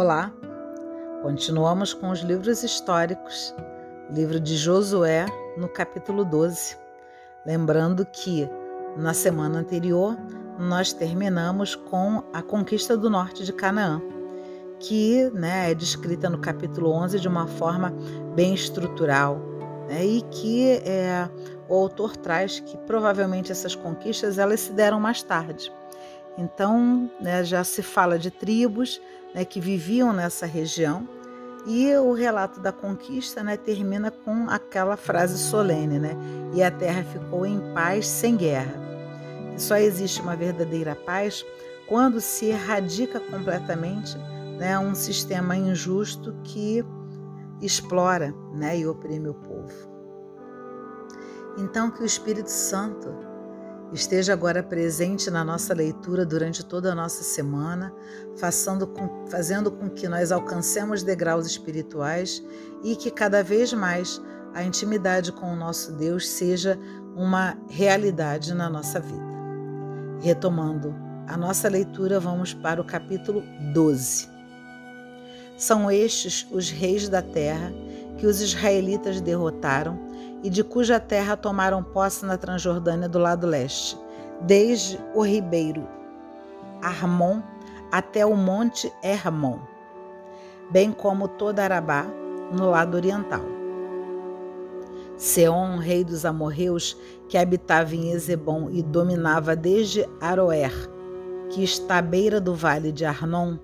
Olá, continuamos com os livros históricos, livro de Josué, no capítulo 12. Lembrando que na semana anterior nós terminamos com a conquista do norte de Canaã, que né, é descrita no capítulo 11 de uma forma bem estrutural, né, e que é, o autor traz que provavelmente essas conquistas elas se deram mais tarde. Então, né, já se fala de tribos né, que viviam nessa região e o relato da conquista né, termina com aquela frase solene, né? E a terra ficou em paz sem guerra. Só existe uma verdadeira paz quando se erradica completamente né, um sistema injusto que explora né, e oprime o povo. Então, que o Espírito Santo esteja agora presente na nossa leitura durante toda a nossa semana, com, fazendo com que nós alcancemos degraus espirituais e que cada vez mais a intimidade com o nosso Deus seja uma realidade na nossa vida. Retomando a nossa leitura, vamos para o capítulo 12. São estes os reis da terra que os israelitas derrotaram e de cuja terra tomaram posse na Transjordânia do lado leste, desde o ribeiro Armon até o monte Hermon, bem como toda Arabá no lado oriental. Seom, rei dos amorreus, que habitava em Ezebom e dominava desde Aroer, que está à beira do vale de Arnon,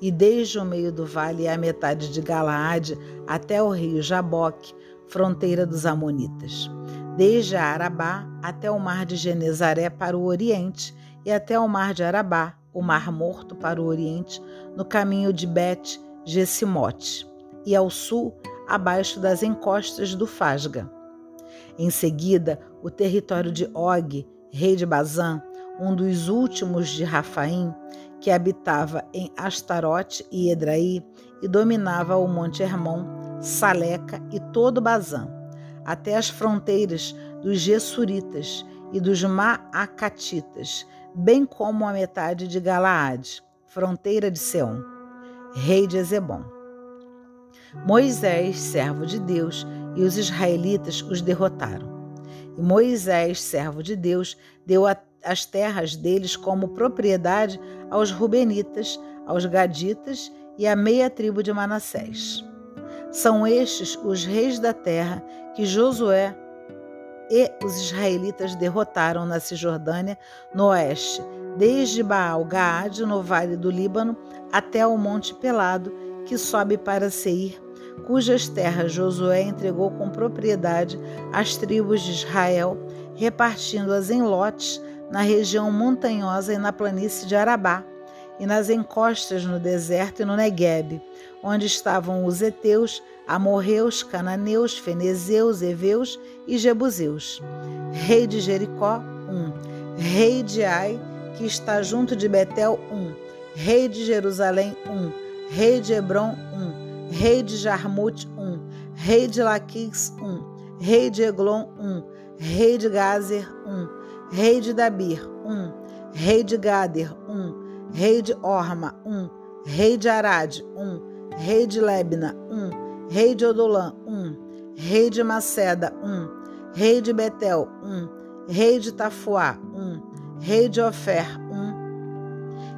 e desde o meio do vale à metade de Galaade até o rio Jaboque, fronteira dos Amonitas, desde Arabá até o mar de Genezaré para o oriente e até o mar de Arabá, o mar morto para o oriente, no caminho de Bet Gesimote, e ao sul, abaixo das encostas do Fasga. Em seguida, o território de Og, rei de Bazã, um dos últimos de Rafaim, que habitava em Astarote e Edraí e dominava o Monte Hermon, Saleca e todo Bazã, até as fronteiras dos Gessuritas e dos Maacatitas, bem como a metade de Galaade, fronteira de Seom, rei de Ezebom. Moisés, servo de Deus, e os israelitas os derrotaram. E Moisés, servo de Deus, deu as terras deles como propriedade aos Rubenitas, aos Gaditas e à meia tribo de Manassés. São estes os reis da terra que Josué e os israelitas derrotaram na Cisjordânia, no oeste, desde Baal-Gaade, no vale do Líbano, até o Monte Pelado, que sobe para Seir, cujas terras Josué entregou com propriedade às tribos de Israel, repartindo-as em lotes na região montanhosa e na planície de Arabá, e nas encostas no deserto e no Negueb, onde estavam os heteus, amorreus, cananeus, fenezeus, heveus e jebuseus. Rei de Jericó, um. Rei de Ai, que está junto de Betel, um. Rei de Jerusalém, um. Rei de Hebron, um. Rei de Jarmute, um. Rei de Laquis, um. Rei de Eglon, um. Rei de Gazer, um rei de Dabir, um, rei de Gader, um, rei de Orma, um, rei de Arad, um, rei de Lebna, um, rei de Odolã, um, rei de Maceda, um, rei de Betel, um, rei de Tafuá, um, rei de Ofer, um,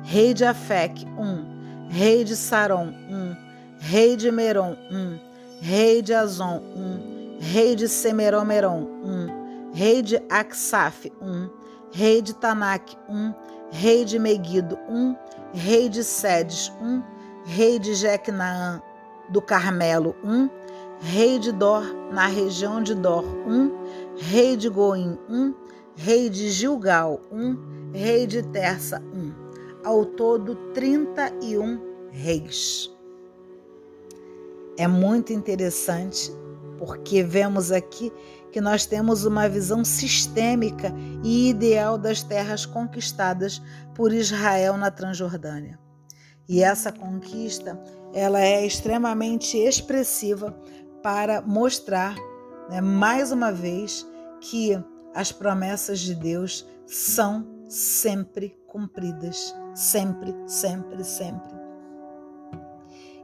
rei de Afec, um, rei de Saron, um, rei de Meron, um, rei de Azon, um, rei de Semeromeron, um, rei de Aksaf, um, rei de Tanak, um, rei de Megido, um, rei de Sedes, um, rei de Jequnaã do Carmelo, um, rei de Dor, na região de Dor, um, rei de Goim, um, rei de Gilgal, um, rei de Terça, um. Ao todo, 31 reis. É muito interessante porque vemos aqui que nós temos uma visão sistêmica e ideal das terras conquistadas por Israel na Transjordânia. E essa conquista, ela é extremamente expressiva para mostrar, né, mais uma vez, que as promessas de Deus são sempre cumpridas, sempre, sempre, sempre.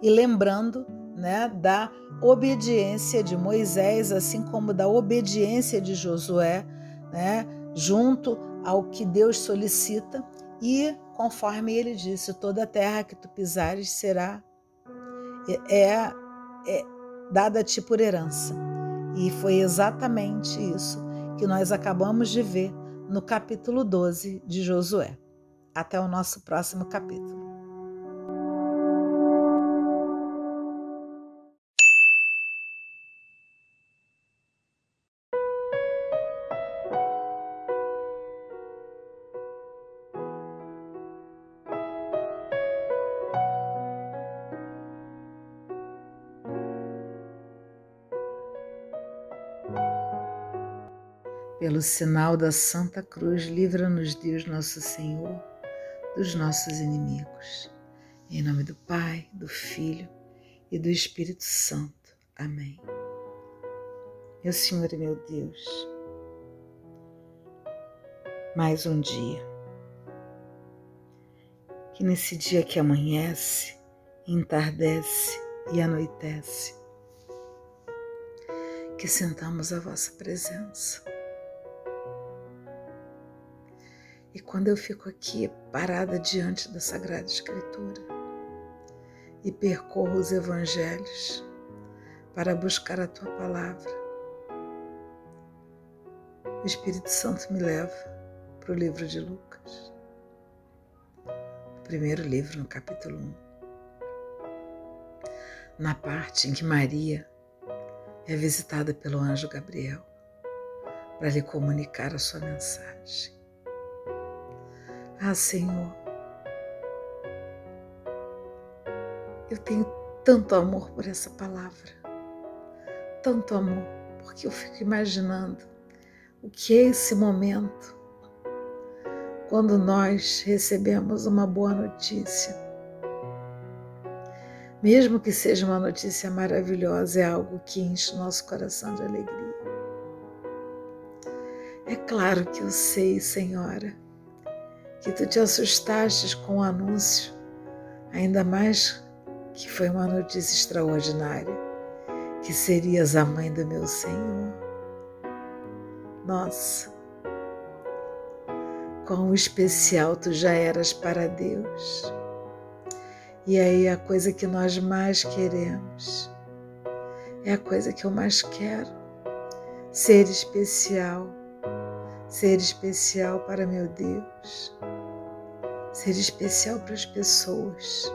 e lembrando né, da obediência de Moisés, assim como da obediência de Josué, né, junto ao que Deus solicita e conforme ele disse, toda a terra que tu pisares será é, é, é dada a ti por herança. E foi exatamente isso que nós acabamos de ver no capítulo 12 de Josué. Até o nosso próximo capítulo. Pelo sinal da Santa Cruz, livra-nos Deus Nosso Senhor dos nossos inimigos. Em nome do Pai, do Filho e do Espírito Santo. Amém. Meu Senhor e meu Deus, mais um dia. Que nesse dia que amanhece, entardece e anoitece, que sentamos a vossa presença E quando eu fico aqui parada diante da Sagrada Escritura e percorro os Evangelhos para buscar a tua palavra, o Espírito Santo me leva para o livro de Lucas, o primeiro livro, no capítulo 1, na parte em que Maria é visitada pelo anjo Gabriel para lhe comunicar a sua mensagem. Ah, Senhor, eu tenho tanto amor por essa palavra, tanto amor, porque eu fico imaginando o que é esse momento quando nós recebemos uma boa notícia. Mesmo que seja uma notícia maravilhosa, é algo que enche nosso coração de alegria. É claro que eu sei, Senhora, que tu te assustastes com o anúncio, ainda mais que foi uma notícia extraordinária, que serias a mãe do meu Senhor. Nossa, quão especial tu já eras para Deus. E aí a coisa que nós mais queremos é a coisa que eu mais quero, ser especial ser especial para meu Deus, ser especial para as pessoas,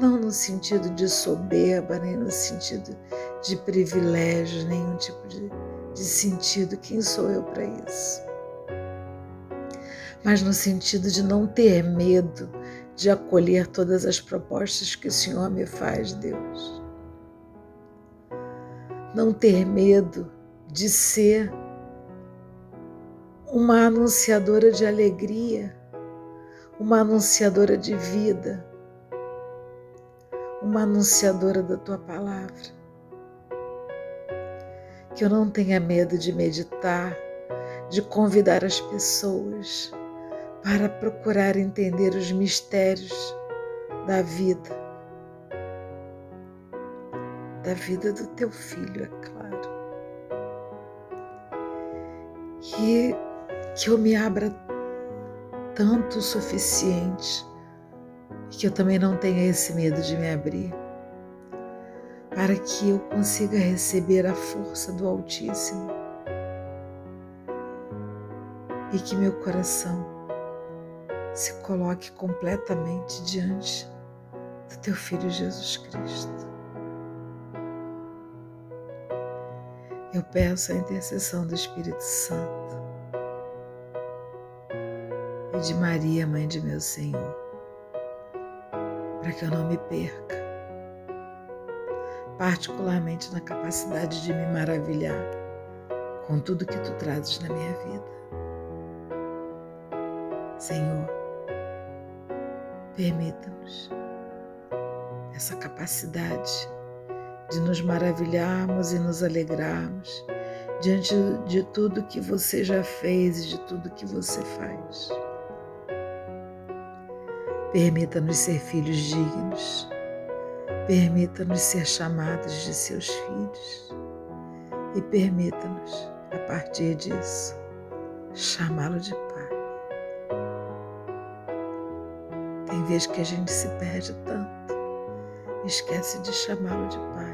não no sentido de soberba, nem no sentido de privilégio, nenhum tipo de, de sentido. Quem sou eu para isso? Mas no sentido de não ter medo de acolher todas as propostas que o Senhor me faz, Deus. Não ter medo de ser uma anunciadora de alegria, uma anunciadora de vida, uma anunciadora da tua palavra. Que eu não tenha medo de meditar, de convidar as pessoas para procurar entender os mistérios da vida, da vida do teu filho, é claro. Que que eu me abra tanto o suficiente e que eu também não tenha esse medo de me abrir, para que eu consiga receber a força do Altíssimo e que meu coração se coloque completamente diante do teu Filho Jesus Cristo. Eu peço a intercessão do Espírito Santo e de Maria, mãe de meu Senhor, para que eu não me perca, particularmente na capacidade de me maravilhar com tudo que tu trazes na minha vida. Senhor, permita-nos essa capacidade de nos maravilharmos e nos alegrarmos diante de tudo que você já fez e de tudo que você faz. Permita-nos ser filhos dignos, Permita-nos ser chamados de seus filhos e permita-nos, a partir disso, chamá-lo de Pai. Tem vezes que a gente se perde tanto, esquece de chamá-lo de Pai.